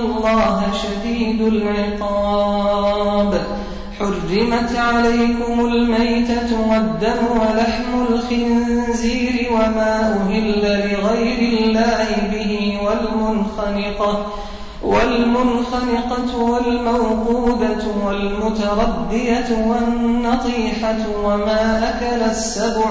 الله شديد العقاب. حرمت عليكم الميتة والدم ولحم الخنزير وما أهل لغير الله به والمنخنقة والمنخنقة والموقودة والمتردية والنطيحة وما أكل السبع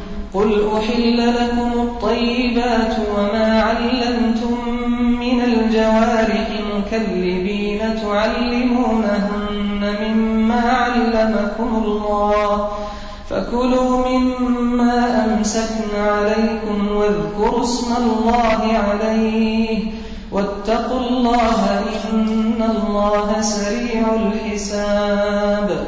قل أحل لكم الطيبات وما علمتم من الجوارح مكلبين تعلمونهن مما علمكم الله فكلوا مما أمسكن عليكم واذكروا اسم الله عليه واتقوا الله إن الله سريع الحساب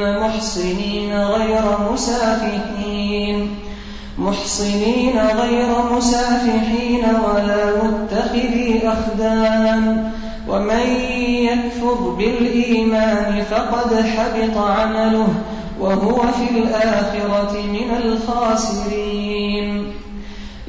محصنين غير مسافحين. محصنين غير مسافحين ولا متخذي أخدان. ومن يكفر بالإيمان فقد حبط عمله وهو في الآخرة من الخاسرين.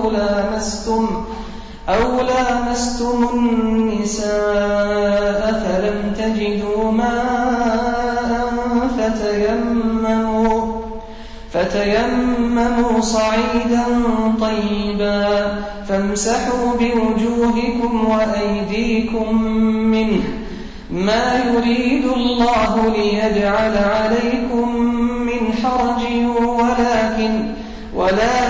أو لامستم أو لامستم النساء فلم تجدوا ماء فتيمموا فتيمموا صعيدا طيبا فامسحوا بوجوهكم وأيديكم منه ما يريد الله ليجعل عليكم من حرج ولكن ولكن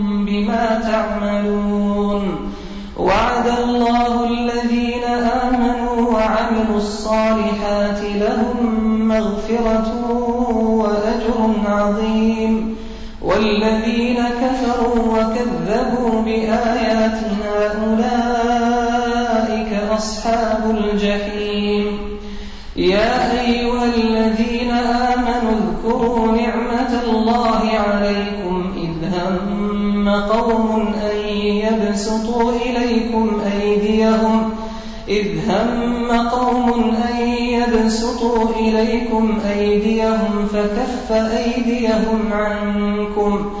والذين كفروا وكذبوا بآياتنا أولئك أصحاب الجحيم. يا أيها الذين آمنوا اذكروا نعمة الله عليكم إذ هم قوم أن يبسطوا إليكم أيديهم. إذ هم قوم أن يبسطوا إليكم أيديهم فكف أيديهم عنكم.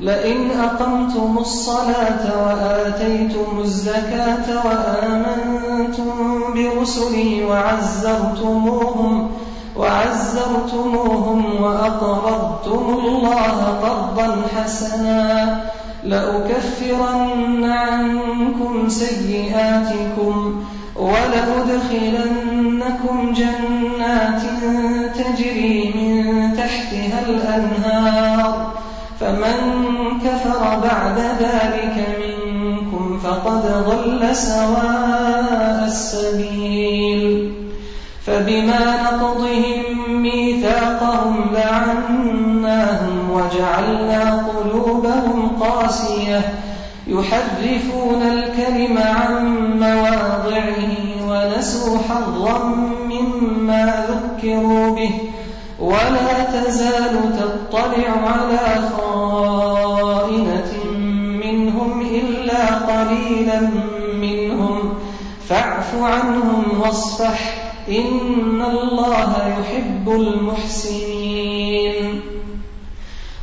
لئن أقمتم الصلاة وآتيتم الزكاة وآمنتم برسلي وعزرتموهم وعزرتموهم وأقرضتم الله قرضا حسنا لأكفرن عنكم سيئاتكم ولأدخلنكم جنات تجري من تحتها الأنهار فمن كفر بعد ذلك منكم فقد ضل سواء السبيل. فبما نقضهم ميثاقهم لعناهم وجعلنا قلوبهم قاسية. يحرفون الكلم عن مواضعه ونسوا حظا مما ذكروا به. ولا تزال تطلع على خائنة منهم إلا قليلا منهم. فاعف عنهم واصفح. إن الله يحب المحسنين.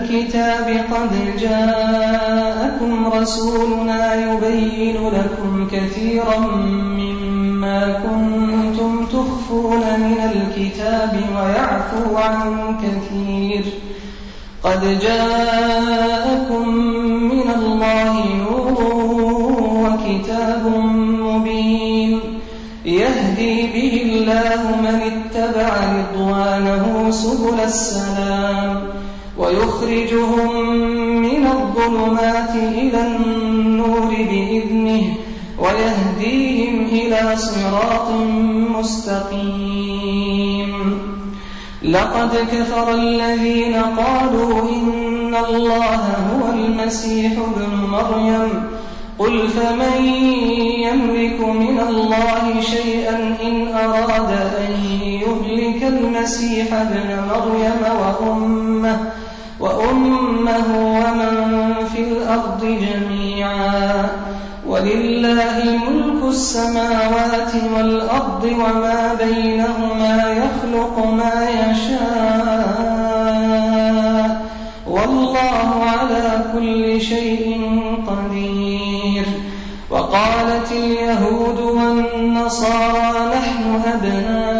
الكتاب قد جاءكم رسولنا يبين لكم كثيرا مما كنتم تخفون من الكتاب ويعفو عن كثير. قد جاءكم من الله نور وكتاب مبين. يهدي به الله من اتبع رضوانه سبل السلام. ويخرجهم من الظلمات إلى النور بإذنه ويهديهم إلى صراط مستقيم. لقد كفر الذين قالوا إن الله هو المسيح ابن مريم. قل فمن يملك من الله شيئا إن أراد أن يهلك المسيح ابن مريم وأمه وأمه ومن في الأرض جميعا. ولله ملك السماوات والأرض وما بينهما يخلق ما يشاء. والله على كل شيء قدير. وقالت اليهود والنصارى نحن أبناء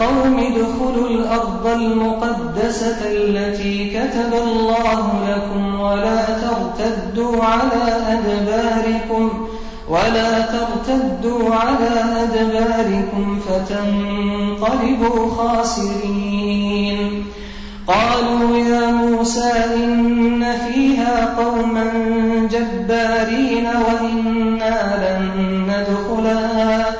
قوم ادخلوا الأرض المقدسة التي كتب الله لكم ولا ترتدوا على أدباركم ولا ترتدوا على أدباركم فتنقلبوا خاسرين. قالوا يا موسى إن فيها قوما جبارين وإنا لن ندخلها.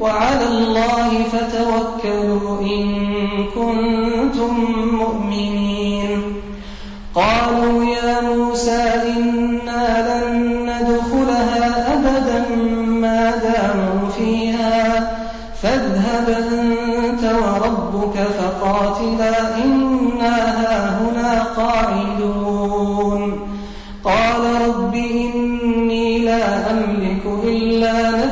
وعلى الله فتوكلوا إن كنتم مؤمنين. قالوا يا موسى إنا لن ندخلها أبدا ما داموا فيها. فاذهب أنت وربك فقاتلا إنا هاهنا قاعدون. قال رب إني لا أملك إلا نفسي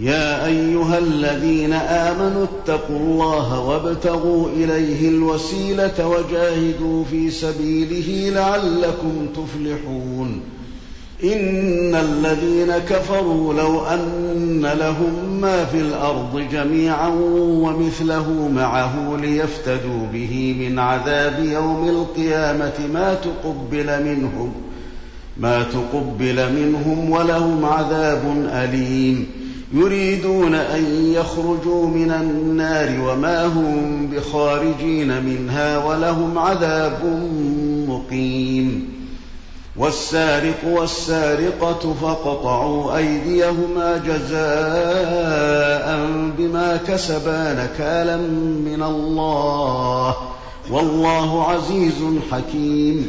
يا أيها الذين آمنوا اتقوا الله وابتغوا إليه الوسيلة وجاهدوا في سبيله لعلكم تفلحون. إن الذين كفروا لو أن لهم ما في الأرض جميعا ومثله معه ليفتدوا به من عذاب يوم القيامة ما تقبل منهم ما تقبل منهم ولهم عذاب أليم. يريدون أن يخرجوا من النار وما هم بخارجين منها ولهم عذاب مقيم. والسارق والسارقة فاقطعوا أيديهما جزاء بما كسبا نكالا من الله. والله عزيز حكيم.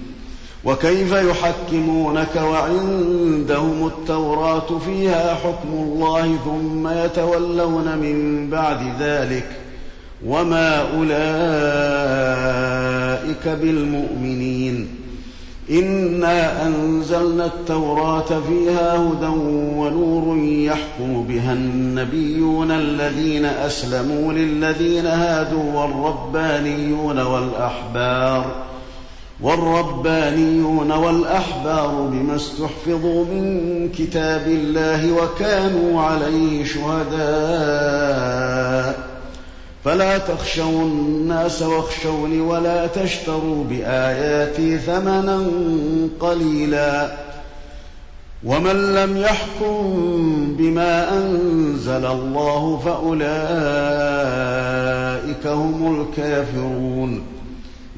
وكيف يحكمونك وعندهم التوراة فيها حكم الله ثم يتولون من بعد ذلك وما أولئك بالمؤمنين إنا أنزلنا التوراة فيها هدى ونور يحكم بها النبيون الذين أسلموا للذين هادوا والربانيون والأحبار والربانيون والأحبار بما استحفظوا من كتاب الله وكانوا عليه شهداء. فلا تخشوا الناس واخشوني ولا تشتروا بآياتي ثمنا قليلا. ومن لم يحكم بما أنزل الله فأولئك هم الكافرون.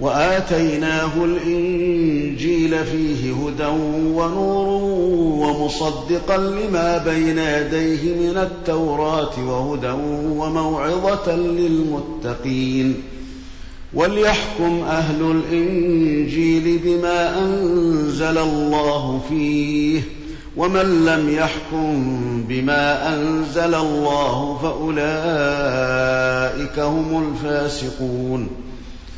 وآتيناه الإنجيل فيه هدى ونور ومصدقا لما بين يديه من التوراة وهدى وموعظة للمتقين وليحكم أهل الإنجيل بما أنزل الله فيه ومن لم يحكم بما أنزل الله فأولئك هم الفاسقون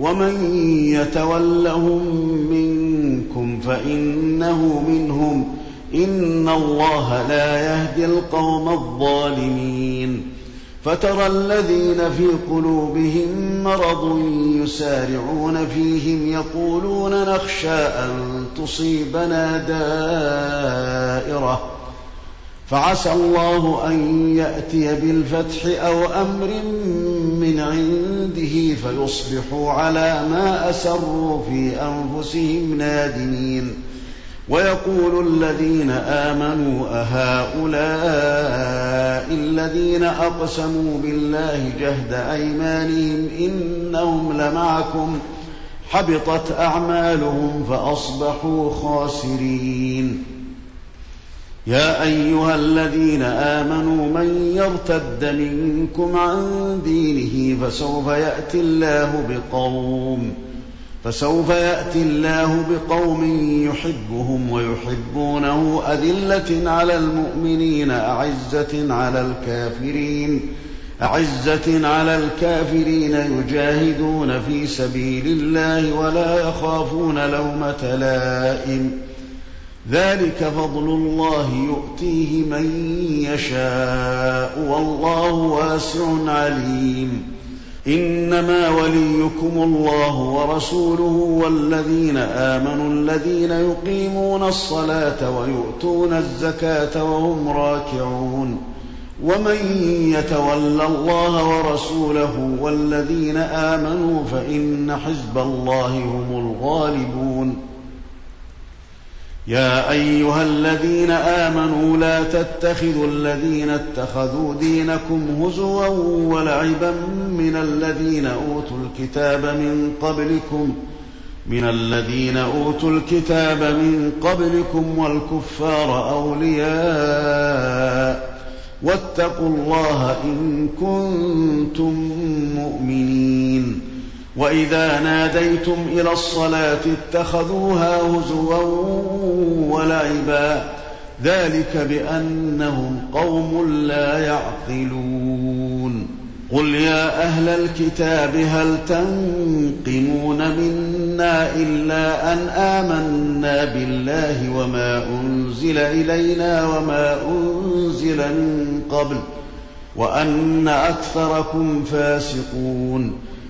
ومن يتولهم منكم فإنه منهم إن الله لا يهدي القوم الظالمين فترى الذين في قلوبهم مرض يسارعون فيهم يقولون نخشى أن تصيبنا دائرة فعسى الله أن يأتي بالفتح أو أمر من عنده فيصبحوا على ما أسروا في أنفسهم نادمين. ويقول الذين آمنوا أهؤلاء الذين أقسموا بالله جهد أيمانهم إنهم لمعكم. حبطت أعمالهم فأصبحوا خاسرين. يا أيها الذين آمنوا من يرتد منكم عن دينه فسوف يأتي الله بقوم فسوف يأتي الله بقوم يحبهم ويحبونه أذلة على المؤمنين أعزة على الكافرين أعزة على الكافرين يجاهدون في سبيل الله ولا يخافون لومة لائم. ذلك فضل الله يؤتيه من يشاء والله واسع عليم. إنما وليكم الله ورسوله والذين آمنوا الذين يقيمون الصلاة ويؤتون الزكاة وهم راكعون. ومن يتول الله ورسوله والذين آمنوا فإن حزب الله هم الغالبون. يا أيها الذين آمنوا لا تتخذوا الذين اتخذوا دينكم هزوا ولعبا من الذين أوتوا الكتاب من قبلكم من الذين أوتوا الكتاب من قبلكم والكفار أولياء واتقوا الله إن كنتم مؤمنين وإذا ناديتم إلى الصلاة اتخذوها هزوا ولعبا ذلك بأنهم قوم لا يعقلون قل يا أهل الكتاب هل تنقمون منا إلا أن آمنا بالله وما أنزل إلينا وما أنزل من قبل وأن أكثركم فاسقون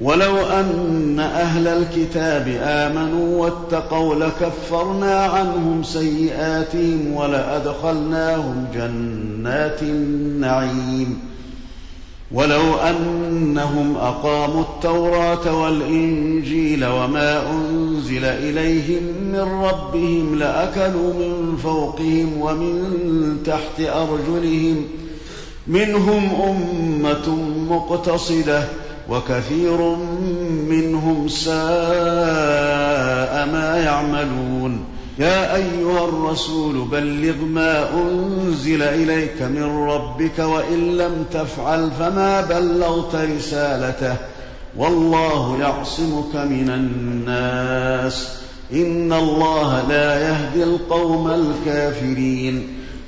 ولو أن أهل الكتاب آمنوا واتقوا لكفرنا عنهم سيئاتهم ولأدخلناهم جنات النعيم. ولو أنهم أقاموا التوراة والإنجيل وما أنزل إليهم من ربهم لأكلوا من فوقهم ومن تحت أرجلهم منهم أمة مقتصدة وكثير منهم ساء ما يعملون. يا أيها الرسول بلغ ما أنزل إليك من ربك وإن لم تفعل فما بلغت رسالته. والله يعصمك من الناس. إن الله لا يهدي القوم الكافرين.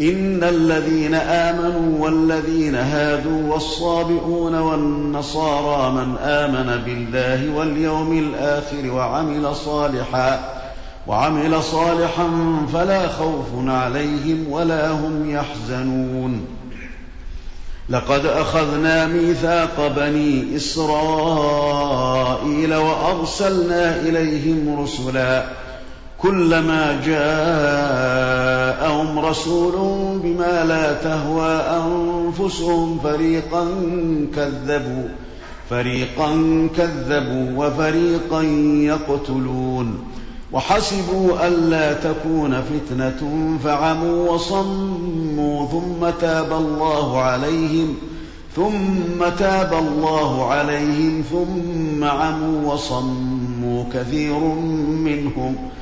إن الذين آمنوا والذين هادوا والصابئون والنصارى من آمن بالله واليوم الآخر وعمل صالحا وعمل صالحا فلا خوف عليهم ولا هم يحزنون. لقد أخذنا ميثاق بني إسرائيل وأرسلنا إليهم رسلا كلما جاءهم رسول بما لا تهوى أنفسهم فريقا كذبوا فريقا كذبوا وفريقا يقتلون. وحسبوا ألا تكون فتنة فعموا وصموا ثم تاب الله عليهم ثم تاب الله عليهم ثم عموا وصموا كثير منهم ۖ.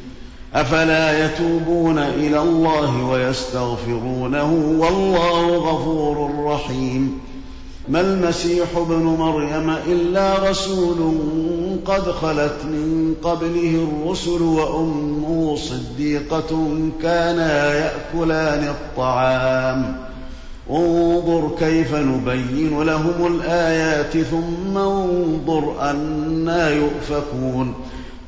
أفلا يتوبون إلى الله ويستغفرونه والله غفور رحيم. ما المسيح ابن مريم إلا رسول قد خلت من قبله الرسل وأمه صديقة كانا يأكلان الطعام. انظر كيف نبين لهم الآيات ثم انظر أنا يؤفكون.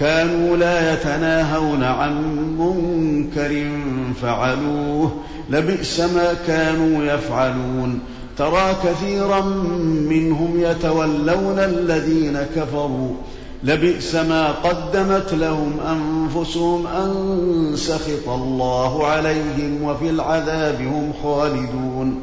كانوا لا يتناهون عن منكر فعلوه لبئس ما كانوا يفعلون. ترى كثيرا منهم يتولون الذين كفروا لبئس ما قدمت لهم أنفسهم أن سخط الله عليهم وفي العذاب هم خالدون.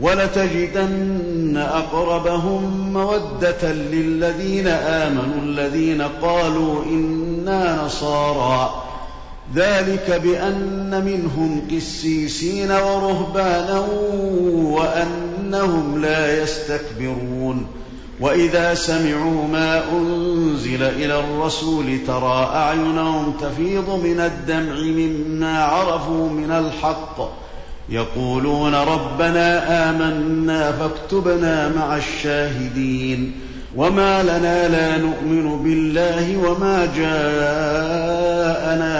ولتجدن أقربهم مودة للذين آمنوا الذين قالوا إنا نصارى. ذلك بأن منهم قسيسين ورهبانا وأنهم لا يستكبرون. وإذا سمعوا ما أنزل إلى الرسول ترى أعينهم تفيض من الدمع مما عرفوا من الحق. يقولون ربنا آمنا فاكتبنا مع الشاهدين وما لنا لا نؤمن بالله وما جاءنا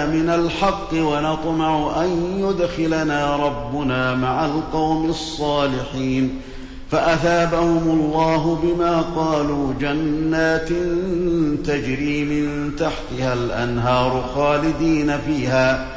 من الحق ونطمع أن يدخلنا ربنا مع القوم الصالحين فأثابهم الله بما قالوا جنات تجري من تحتها الأنهار خالدين فيها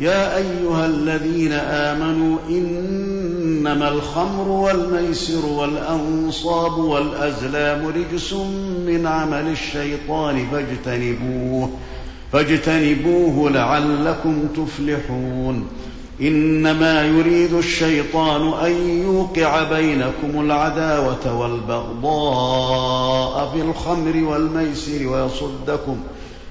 يا أيها الذين آمنوا إنما الخمر والميسر والأنصاب والأزلام رجس من عمل الشيطان فاجتنبوه فاجتنبوه لعلكم تفلحون. إنما يريد الشيطان أن يوقع بينكم العداوة والبغضاء في الخمر والميسر ويصدكم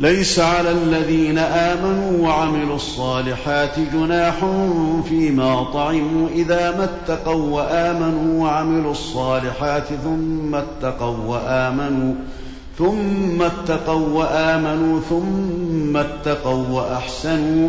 ليس على الذين آمنوا وعملوا الصالحات جناح فيما طعموا إذا ما اتقوا وآمنوا وعملوا الصالحات ثم اتقوا وآمنوا ثم اتقوا وآمنوا ثم اتقوا وأحسنوا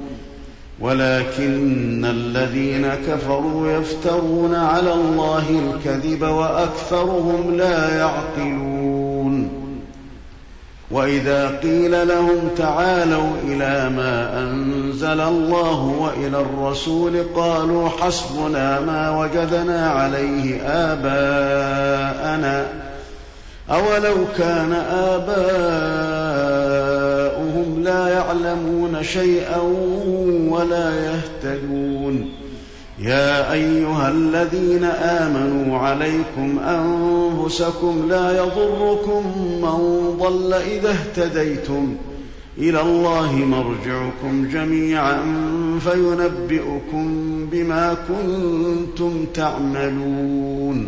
ولكن الذين كفروا يفترون على الله الكذب وأكثرهم لا يعقلون. وإذا قيل لهم تعالوا إلى ما أنزل الله وإلى الرسول قالوا حسبنا ما وجدنا عليه آباءنا. أولو كان اباؤهم لا يعلمون شيئا ولا يهتدون. يا أيها الذين آمنوا عليكم أنفسكم لا يضركم من ضل إذا اهتديتم إلى الله مرجعكم جميعا فينبئكم بما كنتم تعملون.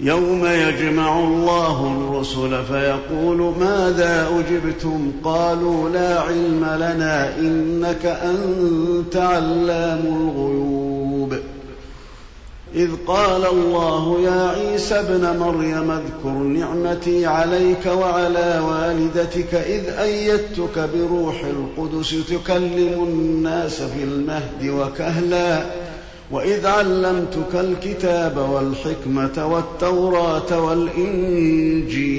يوم يجمع الله الرسل فيقول ماذا أجبتم؟ قالوا لا علم لنا إنك أنت علام الغيوب. إذ قال الله يا عيسى ابن مريم اذكر نعمتي عليك وعلى والدتك إذ أيدتك بروح القدس تكلم الناس في المهد وكهلا. واذ علمتك الكتاب والحكمة والتوراة والإنجيل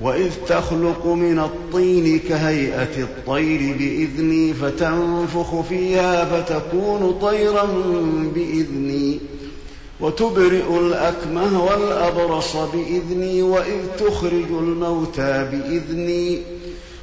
وإذ تخلق من الطين كهيئة الطير بإذني فتنفخ فيها فتكون طيرا بإذني وتبرئ الأكمه والأبرص بإذني وإذ تخرج الموتى بإذني.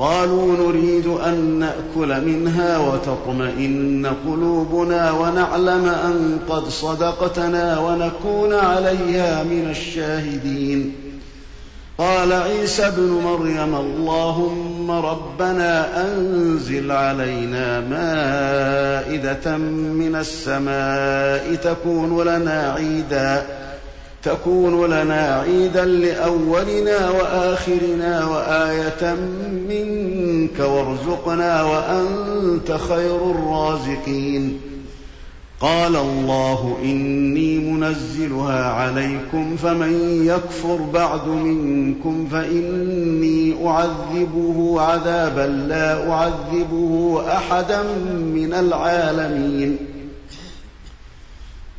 قالوا نريد أن نأكل منها وتطمئن قلوبنا ونعلم أن قد صدقتنا ونكون عليها من الشاهدين. قال عيسى ابن مريم اللهم ربنا أنزل علينا مائدة من السماء تكون لنا عيداً تكون لنا عيدا لأولنا وآخرنا وآية منك وارزقنا وأنت خير الرازقين. قال الله إني منزلها عليكم فمن يكفر بعد منكم فإني أعذبه عذابا لا أعذبه أحدا من العالمين.